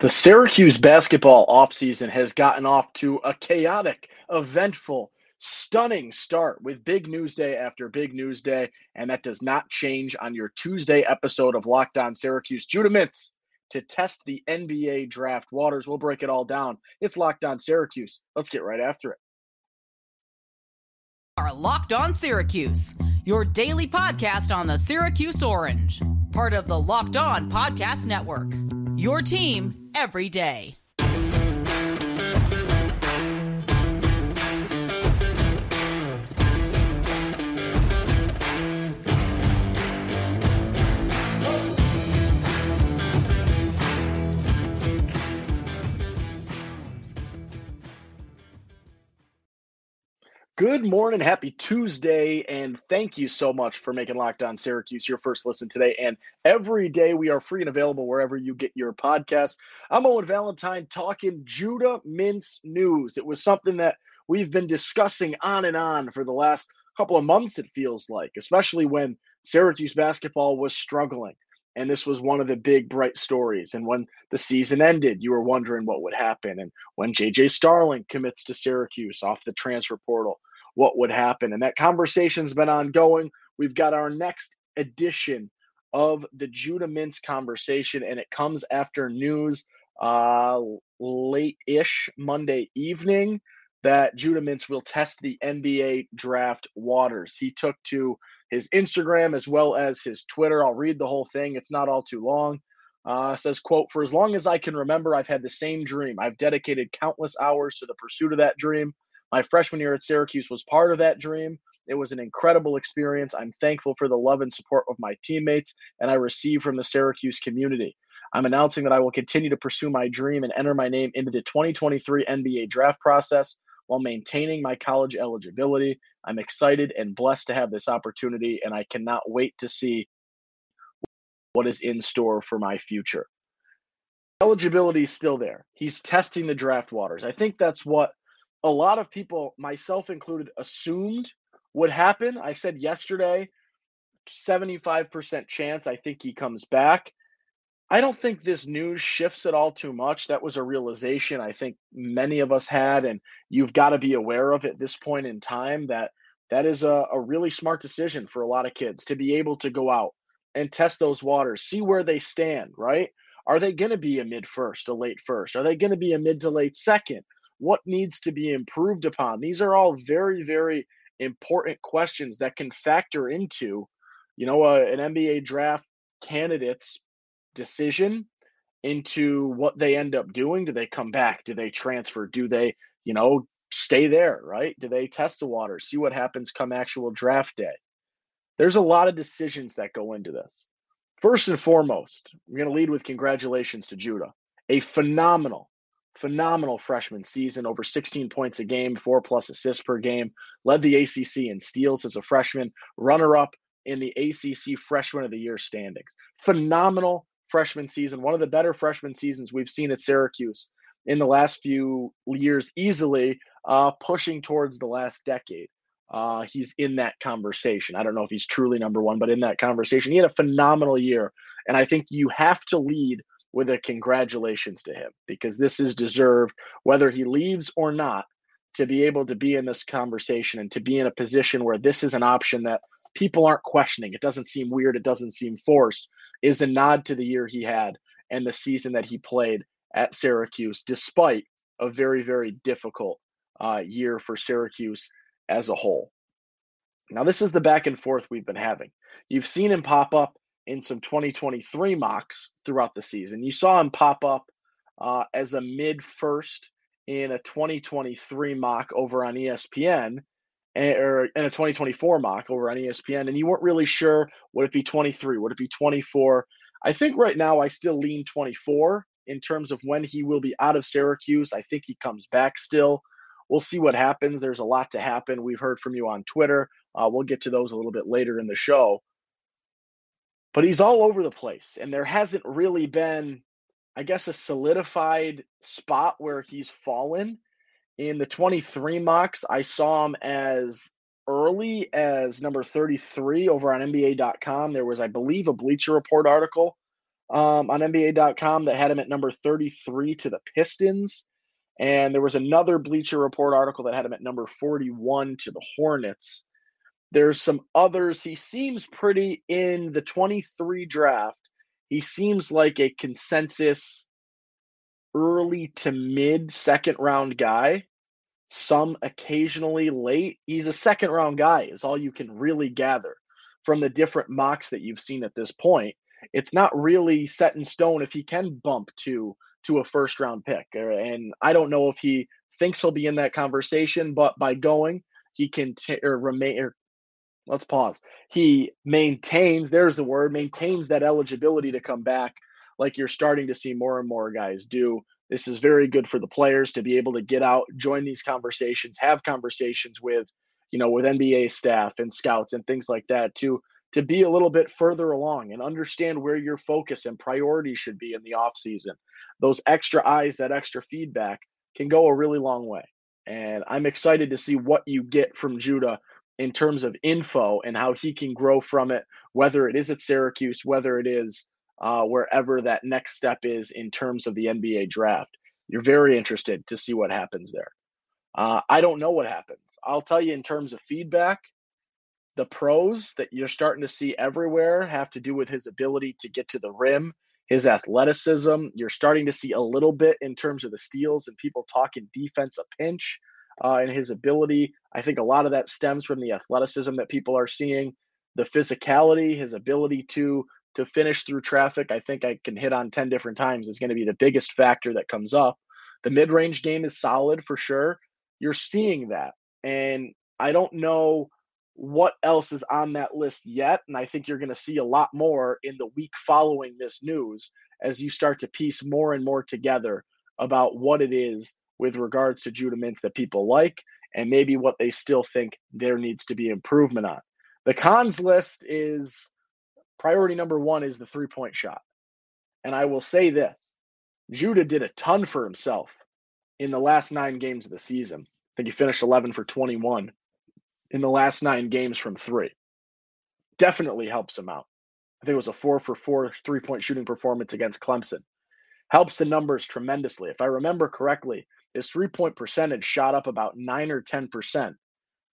The Syracuse basketball offseason has gotten off to a chaotic, eventful, stunning start with big news day after big news day, and that does not change on your Tuesday episode of Locked On Syracuse. Judah Mintz to test the NBA draft waters. We'll break it all down. It's Locked On Syracuse. Let's get right after it. Are Locked On Syracuse, your daily podcast on the Syracuse Orange, part of the Locked On Podcast Network. Your team every day. Good morning, happy Tuesday, and thank you so much for making Locked On Syracuse your first listen today. And every day we are free and available wherever you get your podcasts. I'm Owen Valentine talking Judah Mintz news. It was something that we've been discussing on and on for the last couple of months, it feels like, especially when Syracuse basketball was struggling. And this was one of the big bright stories. And when the season ended, you were wondering what would happen. And when JJ Starling commits to Syracuse off the transfer portal, what would happen. And that conversation's been ongoing. We've got our next edition of the Judah Mintz conversation, and it comes after news uh, late ish Monday evening that Judah Mintz will test the NBA draft waters. He took to his Instagram as well as his Twitter. I'll read the whole thing, it's not all too long. Uh, says, quote, for as long as I can remember, I've had the same dream. I've dedicated countless hours to the pursuit of that dream. My freshman year at Syracuse was part of that dream. It was an incredible experience. I'm thankful for the love and support of my teammates and I receive from the Syracuse community. I'm announcing that I will continue to pursue my dream and enter my name into the 2023 NBA draft process while maintaining my college eligibility. I'm excited and blessed to have this opportunity, and I cannot wait to see what is in store for my future. Eligibility is still there. He's testing the draft waters. I think that's what a lot of people, myself included, assumed would happen. I said yesterday, 75% chance I think he comes back. I don't think this news shifts at all too much. That was a realization I think many of us had, and you've got to be aware of at this point in time that that is a, a really smart decision for a lot of kids to be able to go out and test those waters, see where they stand, right? Are they going to be a mid first, a late first? Are they going to be a mid to late second? What needs to be improved upon. These are all very very important questions that can factor into you know uh, an nba draft candidate's decision into what they end up doing. Do they come back? Do they transfer? Do they you know stay there right? Do they test the water see what happens come actual draft day? There's a lot of decisions that go into this. First and foremost i'm going to lead with congratulations to judah a phenomenal phenomenal freshman season, over 16 points a game, four plus assists per game, led the ACC in steals as a freshman, runner up in the ACC Freshman of the Year standings. Phenomenal freshman season, one of the better freshman seasons we've seen at Syracuse in the last few years, easily uh, pushing towards the last decade. Uh, he's in that conversation. I don't know if he's truly number one, but in that conversation, he had a phenomenal year. And I think you have to lead with a congratulations to him because this is deserved, whether he leaves or not, to be able to be in this conversation and to be in a position where this is an option that people aren't questioning. It doesn't seem weird, it doesn't seem forced, is a nod to the year he had and the season that he played at Syracuse, despite a very, very difficult uh, year for Syracuse as a whole. Now, this is the back and forth we've been having. You've seen him pop up in some 2023 mocks throughout the season. You saw him pop up uh, as a mid first in a 2023 mock over on ESPN, and, or in a 2024 mock over on ESPN, and you weren't really sure would it be 23, would it be 24. I think right now I still lean 24 in terms of when he will be out of Syracuse. I think he comes back still. We'll see what happens. There's a lot to happen. We've heard from you on Twitter. Uh, we'll get to those a little bit later in the show but he's all over the place. And there hasn't really been, I guess, a solidified spot where he's fallen. In the 23 mocks, I saw him as early as number 33 over on NBA.com. There was, I believe, a Bleacher Report article um, on NBA.com that had him at number 33 to the Pistons. And there was another Bleacher Report article that had him at number 41 to the Hornets. There's some others. He seems pretty in the 23 draft. He seems like a consensus early to mid second round guy. Some occasionally late. He's a second round guy, is all you can really gather from the different mocks that you've seen at this point. It's not really set in stone if he can bump to to a first round pick. Uh, and I don't know if he thinks he'll be in that conversation, but by going, he can t- or remain. Or, let's pause. He maintains. There's the word. Maintains that eligibility to come back, like you're starting to see more and more guys do. This is very good for the players to be able to get out, join these conversations, have conversations with, you know, with NBA staff and scouts and things like that to to be a little bit further along and understand where your focus and priorities should be in the off season. Those extra eyes, that extra feedback can go a really long way. And I'm excited to see what you get from Judah in terms of info and how he can grow from it, whether it is at Syracuse, whether it is uh, wherever that next step is in terms of the NBA draft. You're very interested to see what happens there. Uh, I don't know what happens. I'll tell you in terms of feedback, the pros that you're starting to see everywhere have to do with his ability to get to the rim, his athleticism. You're starting to see a little bit in terms of the steals and people talking defense a pinch uh, and his ability. I think a lot of that stems from the athleticism that people are seeing, the physicality, his ability to to finish through traffic. I think I can hit on 10 different times is going to be the biggest factor that comes up. The mid-range game is solid for sure. You're seeing that. And I don't know what else is on that list yet. And I think you're going to see a lot more in the week following this news as you start to piece more and more together about what it is with regards to Judah Mintz that people like and maybe what they still think there needs to be improvement on. The cons list is priority number one is the three point shot. And I will say this Judah did a ton for himself in the last nine games of the season. I think he finished 11 for 21 in the last nine games from three. Definitely helps him out. I think it was a four for four three point shooting performance against Clemson. Helps the numbers tremendously. If I remember correctly, his three point percentage shot up about nine or 10%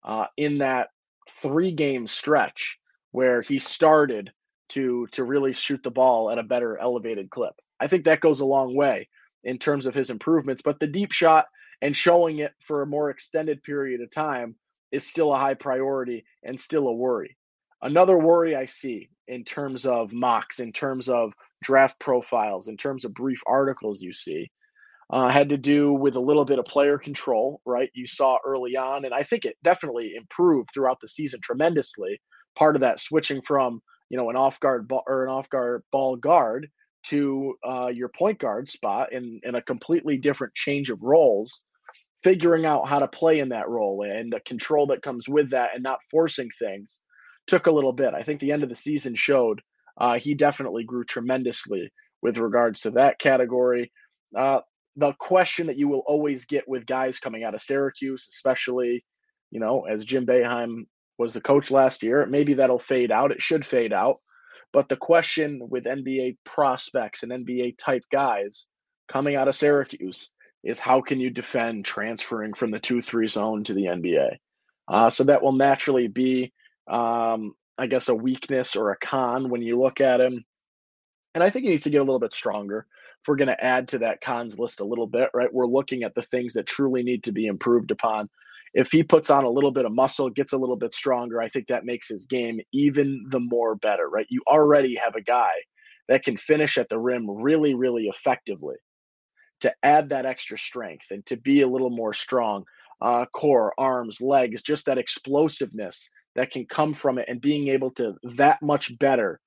uh, in that three game stretch where he started to, to really shoot the ball at a better elevated clip. I think that goes a long way in terms of his improvements, but the deep shot and showing it for a more extended period of time is still a high priority and still a worry. Another worry I see in terms of mocks, in terms of draft profiles, in terms of brief articles you see, uh, had to do with a little bit of player control, right? You saw early on, and I think it definitely improved throughout the season tremendously. Part of that switching from you know an off guard ball or an off guard ball guard to uh, your point guard spot in in a completely different change of roles figuring out how to play in that role and the control that comes with that and not forcing things took a little bit. I think the end of the season showed uh, he definitely grew tremendously with regards to that category. Uh, the question that you will always get with guys coming out of Syracuse, especially, you know, as Jim Boeheim was the coach last year, maybe that'll fade out. It should fade out. But the question with NBA prospects and NBA type guys coming out of Syracuse is how can you defend transferring from the 2 3 zone to the NBA? Uh, so that will naturally be, um, I guess, a weakness or a con when you look at him. And I think he needs to get a little bit stronger. If we're going to add to that cons list a little bit, right? We're looking at the things that truly need to be improved upon. If he puts on a little bit of muscle, gets a little bit stronger, I think that makes his game even the more better, right? You already have a guy that can finish at the rim really, really effectively to add that extra strength and to be a little more strong uh, core, arms, legs, just that explosiveness that can come from it and being able to that much better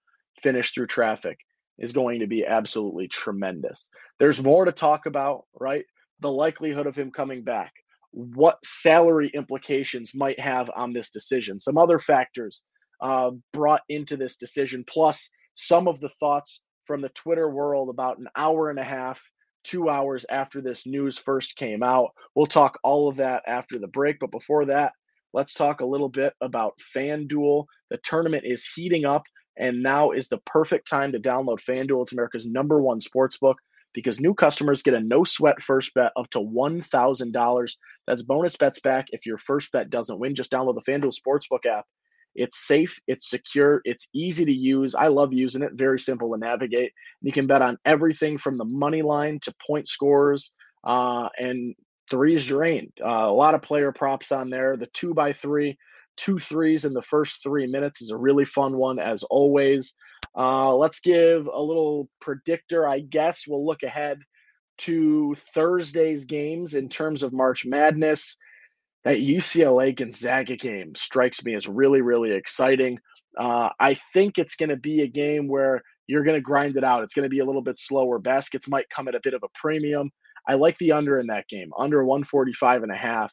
finish through traffic is going to be absolutely tremendous. There's more to talk about, right? The likelihood of him coming back, what salary implications might have on this decision, some other factors uh, brought into this decision, plus some of the thoughts from the Twitter world about an hour and a half two hours after this news first came out. We'll talk all of that after the break. But before that, let's talk a little bit about FanDuel. The tournament is heating up. And now is the perfect time to download FanDuel. It's America's number one sports book because new customers get a no sweat first bet up to $1,000. That's bonus bets back if your first bet doesn't win. Just download the FanDuel Sportsbook app. It's safe, it's secure, it's easy to use. I love using it, very simple to navigate. You can bet on everything from the money line to point scores uh, and threes drained. Uh, a lot of player props on there. The two by three, two threes in the first three minutes is a really fun one, as always. Uh, let's give a little predictor. I guess we'll look ahead to Thursday's games in terms of March Madness. That UCLA Gonzaga game strikes me as really, really exciting. Uh, I think it's going to be a game where you're going to grind it out. It's going to be a little bit slower. Baskets might come at a bit of a premium. I like the under in that game, under 145 and a half.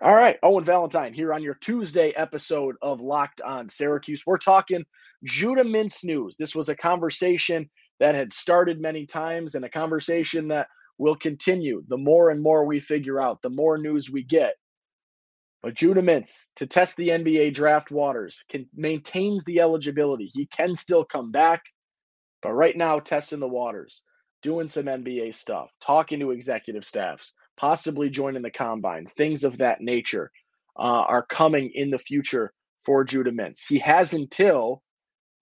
All right, Owen Valentine here on your Tuesday episode of Locked on Syracuse. We're talking Judah Mintz news. This was a conversation that had started many times and a conversation that will continue. The more and more we figure out, the more news we get. But Judah Mintz, to test the NBA draft waters, can, maintains the eligibility. He can still come back, but right now, testing the waters, doing some NBA stuff, talking to executive staffs, possibly joining the combine, things of that nature uh, are coming in the future for Judah Mintz. He has until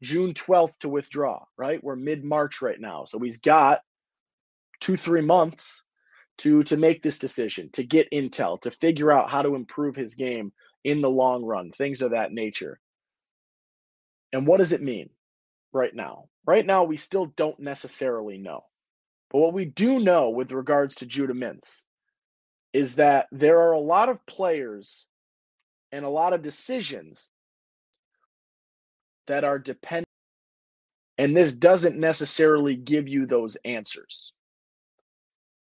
June 12th to withdraw, right? We're mid March right now. So he's got two, three months to to make this decision, to get intel, to figure out how to improve his game in the long run, things of that nature. And what does it mean right now? Right now, we still don't necessarily know. But what we do know with regards to Judah Mintz is that there are a lot of players and a lot of decisions that are dependent, and this doesn't necessarily give you those answers.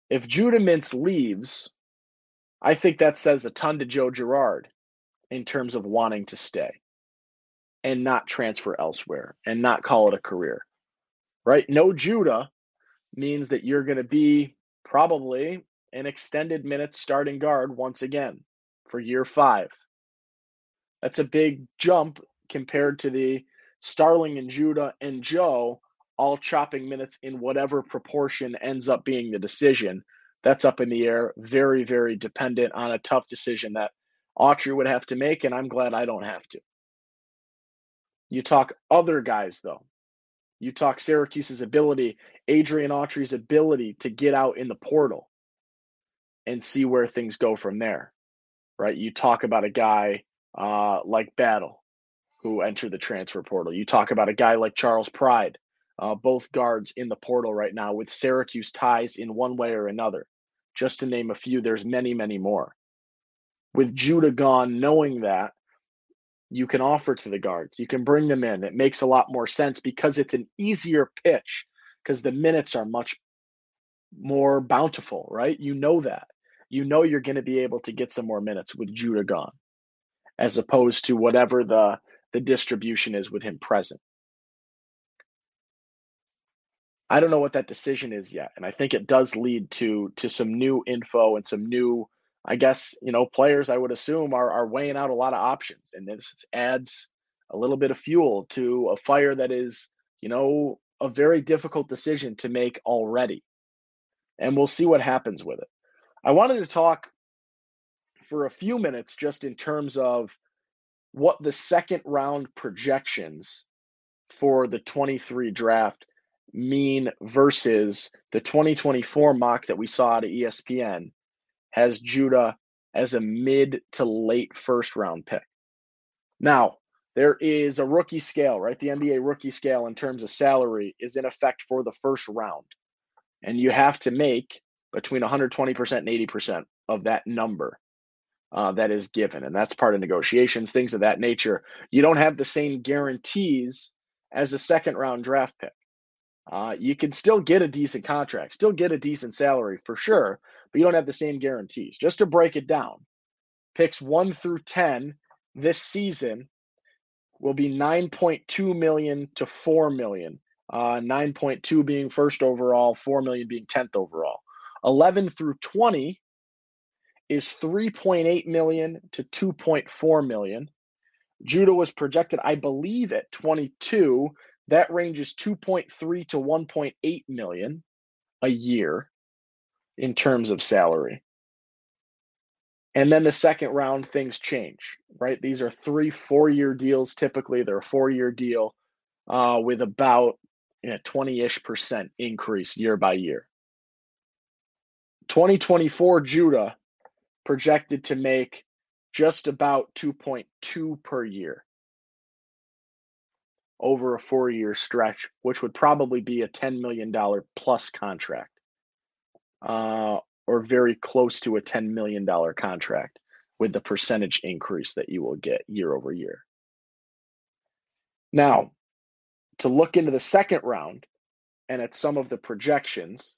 If Judah Mintz leaves, I think that says a ton to Joe Girard in terms of wanting to stay and not transfer elsewhere and not call it a career. Right? No Judah means that you're going to be probably an extended minutes starting guard once again for year five. That's a big jump compared to the Starling and Judah and Joe all chopping minutes in whatever proportion ends up being the decision. That's up in the air. Very, very dependent on a tough decision that Autry would have to make, and I'm glad I don't have to. You talk other guys, though. You talk Syracuse's ability, Adrian Autry's ability to get out in the portal and see where things go from there, right? You talk about a guy uh, like Battle who entered the transfer portal. You talk about a guy like Charles Pride uh, both guards in the portal right now with Syracuse ties in one way or another. Just to name a few, there's many, many more. With Judah gone, knowing that, you can offer to the guards. You can bring them in. It makes a lot more sense because it's an easier pitch because the minutes are much more bountiful, right? You know that. You know you're going to be able to get some more minutes with Judah gone as opposed to whatever the the distribution is with him present. I don't know what that decision is yet, and I think it does lead to to some new info and some new, I guess you know, players. I would assume are are weighing out a lot of options, and this adds a little bit of fuel to a fire that is, you know, a very difficult decision to make already, and we'll see what happens with it. I wanted to talk for a few minutes just in terms of what the second round projections for the 23 draft mean versus the 2024 mock that we saw at ESPN has Judah as a mid to late first round pick. Now, there is a rookie scale, right? The NBA rookie scale in terms of salary is in effect for the first round. And you have to make between 120% and 80% of that number uh, that is given. And that's part of negotiations, things of that nature. You don't have the same guarantees as a second round draft pick uh, you can still get a decent contract, still get a decent salary for sure, but you don't have the same guarantees. Just to break it down, picks one through 10 this season will be 9.2 million to 4 million. Uh, 9.2 being first overall, 4 million being 10th overall. 11 through 20 is 3.8 million to 2.4 million. Judah was projected, I believe, at 22. That range is 2.3 to 1.8 million a year in terms of salary. And then the second round, things change, right? These are three, four year deals. Typically, they're a four year deal uh, with about 20 ish percent increase year by year. 2024 Judah projected to make just about 2.2 per year over a four year stretch, which would probably be a $10 million plus contract uh, or very close to a $10 million contract with the percentage increase that you will get year over year. Now, to look into the second round and at some of the projections,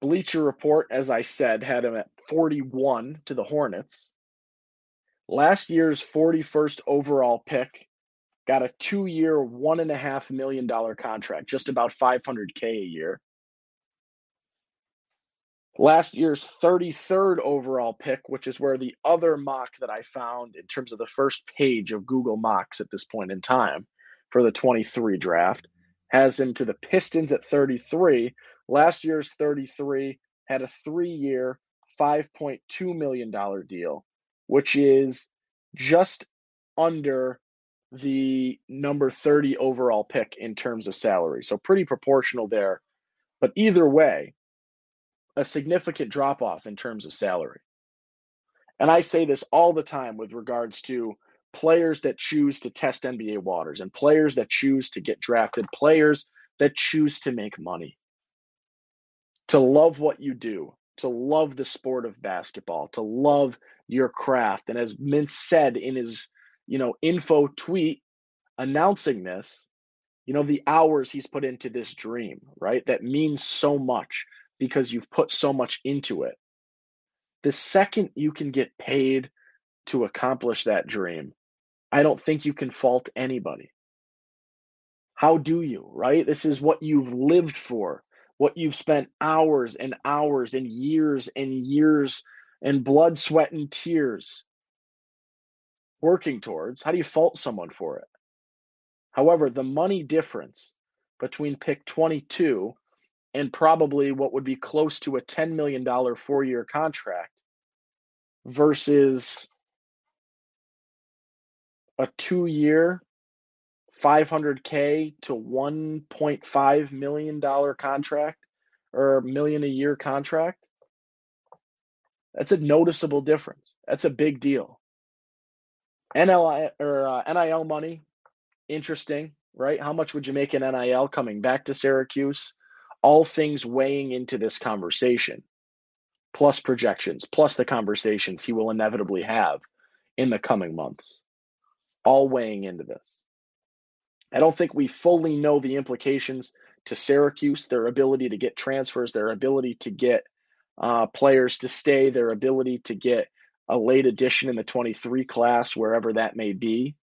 Bleacher Report, as I said, had him at 41 to the Hornets. Last year's 41st overall pick got a two year, $1.5 million contract, just about 500K a year. Last year's 33rd overall pick, which is where the other mock that I found in terms of the first page of Google Mocks at this point in time for the 23 draft, has him to the Pistons at 33 Last year's 33 had a three year, $5.2 million deal, which is just under the number 30 overall pick in terms of salary. So pretty proportional there. But either way, a significant drop off in terms of salary. And I say this all the time with regards to players that choose to test NBA waters and players that choose to get drafted, players that choose to make money to love what you do, to love the sport of basketball, to love your craft. And as Mintz said in his, you know, info tweet announcing this, you know, the hours he's put into this dream, right? That means so much because you've put so much into it. The second you can get paid to accomplish that dream, I don't think you can fault anybody. How do you, right? This is what you've lived for what you've spent hours and hours and years and years and blood, sweat, and tears working towards. How do you fault someone for it? However, the money difference between pick 22 and probably what would be close to a $10 million four year contract versus a two year 500k to 1.5 million dollar contract or million a year contract that's a noticeable difference. That's a big deal. NL or uh, NIL money interesting right? How much would you make in NIL coming back to Syracuse? All things weighing into this conversation plus projections plus the conversations he will inevitably have in the coming months all weighing into this I don't think we fully know the implications to Syracuse, their ability to get transfers, their ability to get uh, players to stay, their ability to get a late addition in the 23 class, wherever that may be.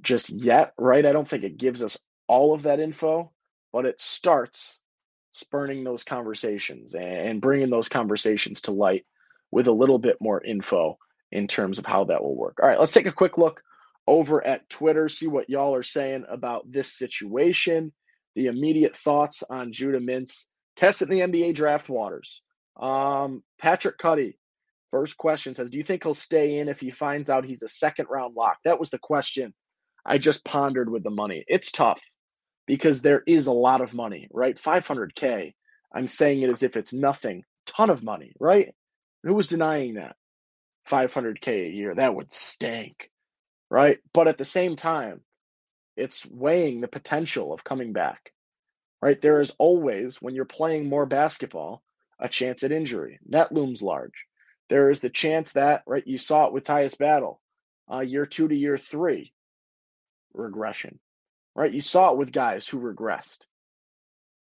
Just yet, right? I don't think it gives us all of that info, but it starts spurning those conversations and bringing those conversations to light with a little bit more info in terms of how that will work. All right, let's take a quick look over at Twitter, see what y'all are saying about this situation, the immediate thoughts on Judah Mintz testing the NBA draft waters. Um, Patrick Cuddy, first question says, Do you think he'll stay in if he finds out he's a second round lock? That was the question I just pondered with the money. It's tough because there is a lot of money, right? 500K. I'm saying it as if it's nothing. Ton of money, right? Who was denying that? 500K a year. That would stink right? But at the same time, it's weighing the potential of coming back, right? There is always, when you're playing more basketball, a chance at injury. That looms large. There is the chance that, right, you saw it with Tyus Battle, uh, year two to year three, regression, right? You saw it with guys who regressed.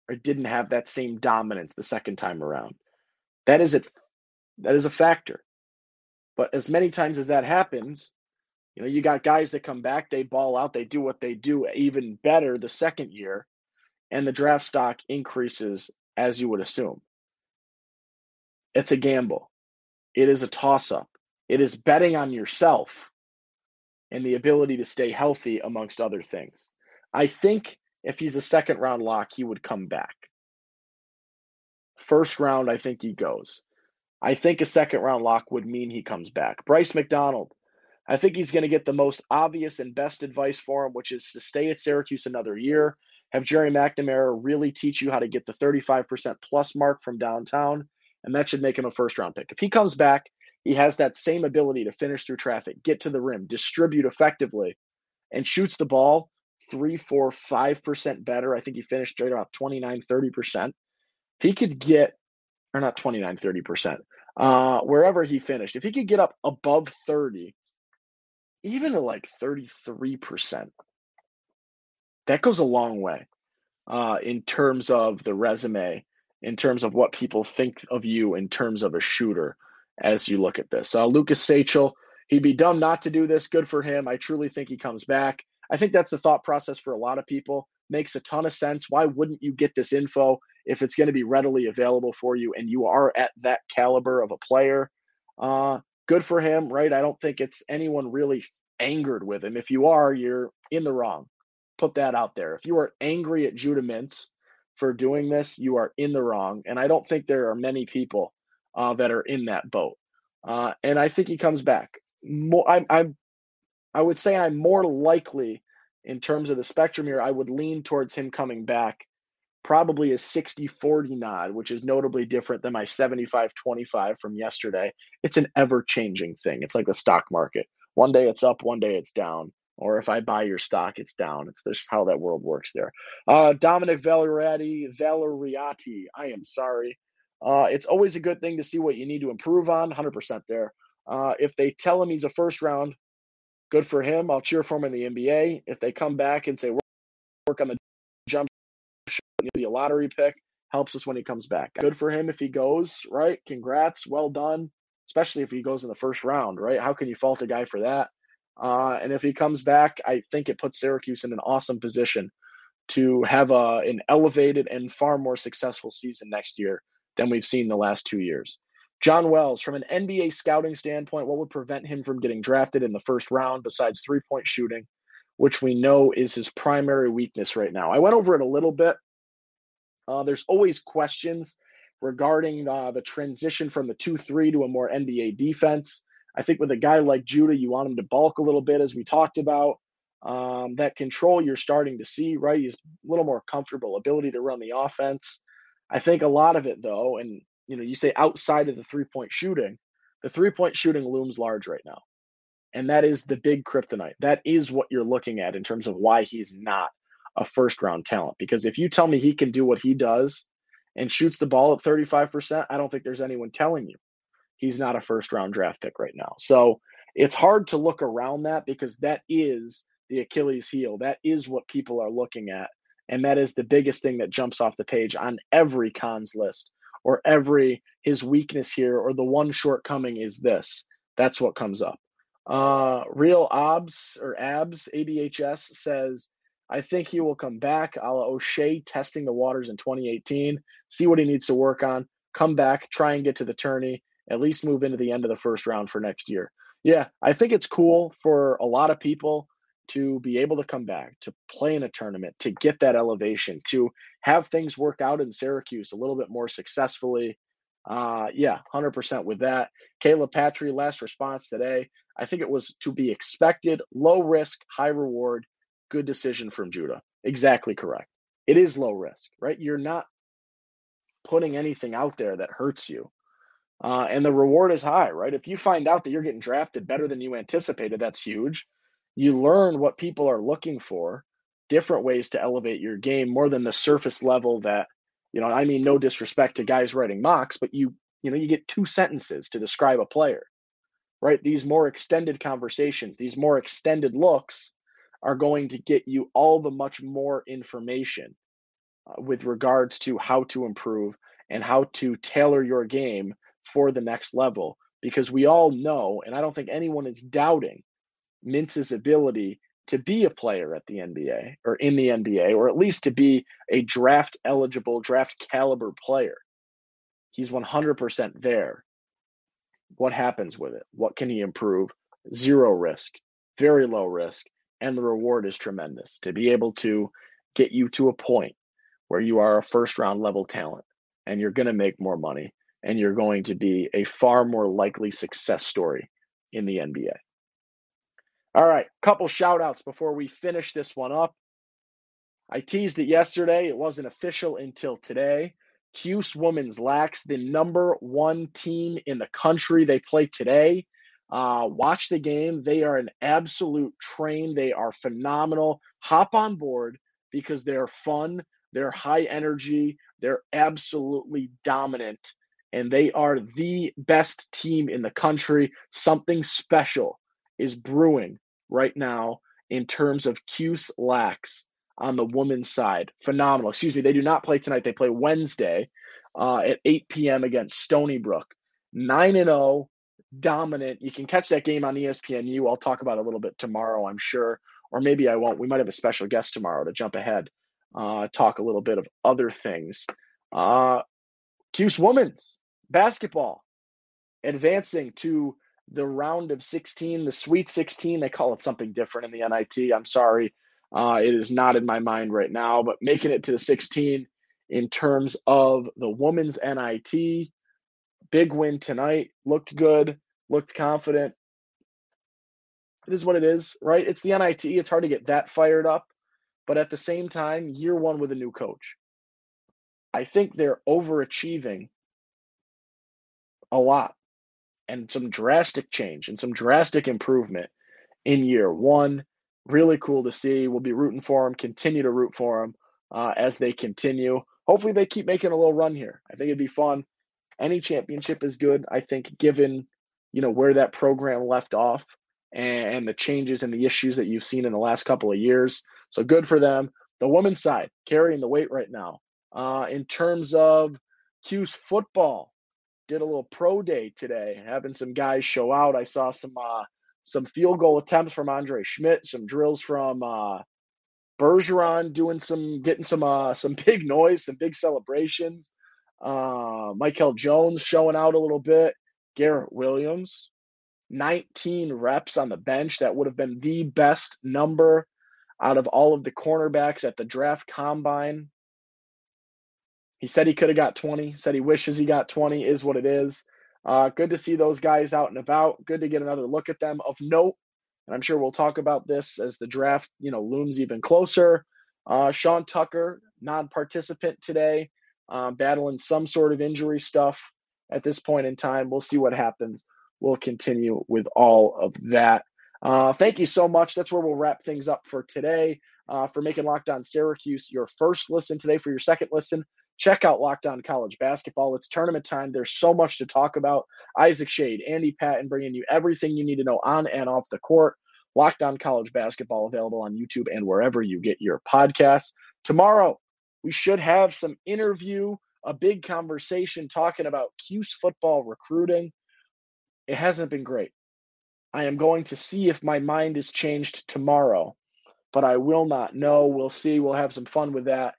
or didn't have that same dominance the second time around. That is it. That is a factor. But as many times as that happens, you know, you got guys that come back, they ball out, they do what they do even better the second year, and the draft stock increases as you would assume. It's a gamble. It is a toss up. It is betting on yourself and the ability to stay healthy, amongst other things. I think if he's a second round lock, he would come back. First round, I think he goes. I think a second round lock would mean he comes back. Bryce McDonald, I think he's going to get the most obvious and best advice for him, which is to stay at Syracuse another year, have Gerry McNamara really teach you how to get the 35% plus mark from downtown, and that should make him a first round pick. If he comes back, he has that same ability to finish through traffic, get to the rim, distribute effectively, and shoots the ball three, four, five percent better. I think he finished right about 29, 30%. He could get, or not 29, 30%, uh, wherever he finished, if he could get up above 30, even to like 33%, that goes a long way uh, in terms of the resume, in terms of what people think of you in terms of a shooter as you look at this. Uh, Lucas Sachel, he'd be dumb not to do this. Good for him. I truly think he comes back. I think that's the thought process for a lot of people. Makes a ton of sense. Why wouldn't you get this info if it's going to be readily available for you and you are at that caliber of a player? Uh, good for him, right? I don't think it's anyone really angered with him. If you are, you're in the wrong. Put that out there. If you are angry at Judah Mintz for doing this, you are in the wrong. And I don't think there are many people uh, that are in that boat. Uh, and I think he comes back. More, I'm, I'm I would say I'm more likely in terms of the spectrum here, I would lean towards him coming back probably a 60 40 nod, which is notably different than my 75 25 from yesterday. It's an ever changing thing. It's like the stock market. One day it's up, one day it's down. Or if I buy your stock, it's down. It's just how that world works there. Uh, Dominic Valeriati, Valeriati, I am sorry. Uh, it's always a good thing to see what you need to improve on, 100% there. Uh, if they tell him he's a first round good for him. I'll cheer for him in the NBA. If they come back and say work on the be a lottery pick. Helps us when he comes back. Good for him if he goes right. Congrats, well done. Especially if he goes in the first round, right? How can you fault a guy for that? Uh, and if he comes back, I think it puts Syracuse in an awesome position to have a an elevated and far more successful season next year than we've seen the last two years. John Wells, from an NBA scouting standpoint, what would prevent him from getting drafted in the first round besides three point shooting, which we know is his primary weakness right now? I went over it a little bit. Uh, there's always questions regarding uh, the transition from the 2 3 to a more NBA defense. I think with a guy like Judah, you want him to bulk a little bit, as we talked about. Um, that control you're starting to see, right? He's a little more comfortable, ability to run the offense. I think a lot of it, though, and you know, you say outside of the three point shooting, the three point shooting looms large right now. And that is the big kryptonite. That is what you're looking at in terms of why he's not a first round talent. Because if you tell me he can do what he does and shoots the ball at 35%, I don't think there's anyone telling you he's not a first round draft pick right now. So it's hard to look around that because that is the Achilles heel. That is what people are looking at. And that is the biggest thing that jumps off the page on every cons list or every his weakness here or the one shortcoming is this. That's what comes up. Uh, Real Abs or Abs ABHS says, I think he will come back a la Oshae testing the waters in 2018, see what he needs to work on, come back, try and get to the tourney, at least move into the end of the first round for next year. Yeah, I think it's cool for a lot of people to be able to come back, to play in a tournament, to get that elevation, to have things work out in Syracuse a little bit more successfully. Uh, yeah, 100% with that. Caleb Patry, last response today. I think it was to be expected, low risk, high reward. Good decision from Judah. Exactly correct. It is low risk, right? You're not putting anything out there that hurts you. Uh, and the reward is high, right? If you find out that you're getting drafted better than you anticipated, that's huge you learn what people are looking for, different ways to elevate your game more than the surface level that, you know, I mean, no disrespect to guys writing mocks, but you, you know, you get two sentences to describe a player, right? These more extended conversations, these more extended looks are going to get you all the much more information uh, with regards to how to improve and how to tailor your game for the next level. Because we all know, and I don't think anyone is doubting Mintz's ability to be a player at the NBA or in the NBA, or at least to be a draft eligible, draft caliber player. He's 100% there. What happens with it? What can he improve? Zero risk, very low risk, and the reward is tremendous to be able to get you to a point where you are a first round level talent and you're going to make more money and you're going to be a far more likely success story in the NBA. All right, couple shout outs before we finish this one up. I teased it yesterday. It wasn't official until today. Cuse Women's lax the number one team in the country. They play today. Uh, watch the game. They are an absolute train. They are phenomenal. Hop on board because they're fun. They're high energy. They're absolutely dominant. And they are the best team in the country. Something special is brewing right now in terms of Cuse Lax on the women's side. Phenomenal. Excuse me. They do not play tonight. They play Wednesday uh, at 8 p.m. against Stony Brook. 9 and 0, dominant. You can catch that game on ESPNU. I'll talk about a little bit tomorrow, I'm sure. Or maybe I won't. We might have a special guest tomorrow to jump ahead, uh, talk a little bit of other things. Uh, Cuse women's basketball advancing to the round of 16, the Sweet 16. They call it something different in the NIT. I'm sorry. Uh, it is not in my mind right now, but making it to the 16 in terms of the women's NIT. Big win tonight. Looked good, looked confident. It is what it is, right? It's the NIT. It's hard to get that fired up. But at the same time, year one with a new coach. I think they're overachieving a lot and some drastic change and some drastic improvement in year one. Really cool to see. We'll be rooting for them, continue to root for them uh, as they continue. Hopefully, they keep making a little run here. I think it'd be fun. Any championship is good, I think, given you know where that program left off and, and the changes and the issues that you've seen in the last couple of years. So good for them. The women's side carrying the weight right now. Uh, in terms of Cuse football, did a little pro day today, having some guys show out. I saw some uh, some field goal attempts from Andre Szmyt, some drills from uh, Bergeron doing some getting some uh, some big noise, some big celebrations. Uh, Michael Jones showing out a little bit. Garrett Williams, 19 reps on the bench. That would have been the best number out of all of the cornerbacks at the draft combine. He said he could have got 20, said he wishes he got 20, is what it is. Uh, good to see those guys out and about. Good to get another look at them. Of note, and I'm sure we'll talk about this as the draft, you know, looms even closer. Uh, Sean Tucker, non-participant today, um, battling some sort of injury stuff at this point in time. We'll see what happens. We'll continue with all of that. Uh, thank you so much. That's where we'll wrap things up for today. Uh, for making Locked On Syracuse your first listen today. For your second listen, check out Locked On College Basketball. It's tournament time. There's so much to talk about. Isaac Schade, Andy Patton bringing you everything you need to know on and off the court. Locked On College Basketball available on YouTube and wherever you get your podcasts. Tomorrow, we should have some interview, a big conversation talking about Cuse football recruiting. It hasn't been great. I am going to see if my mind is changed tomorrow, but I will not know. We'll see. We'll have some fun with that.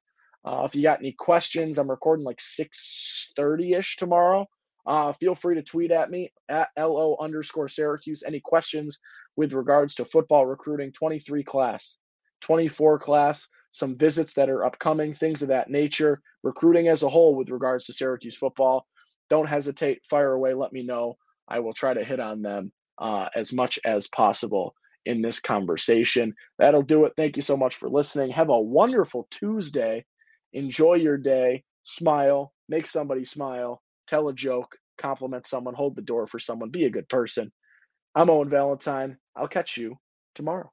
Uh, if you got any questions, I'm recording like 6:30 ish tomorrow. Uh, feel free to tweet at me at lo underscore Syracuse. Any questions with regards to football recruiting, 23 class, 24 class, some visits that are upcoming, things of that nature, recruiting as a whole with regards to Syracuse football. Don't hesitate, fire away, let me know. I will try to hit on them uh, as much as possible in this conversation. That'll do it. Thank you so much for listening. Have a wonderful Tuesday. Enjoy your day. Smile. Make somebody smile. Tell a joke. Compliment someone. Hold the door for someone. Be a good person. I'm Owen Valentine. I'll catch you tomorrow.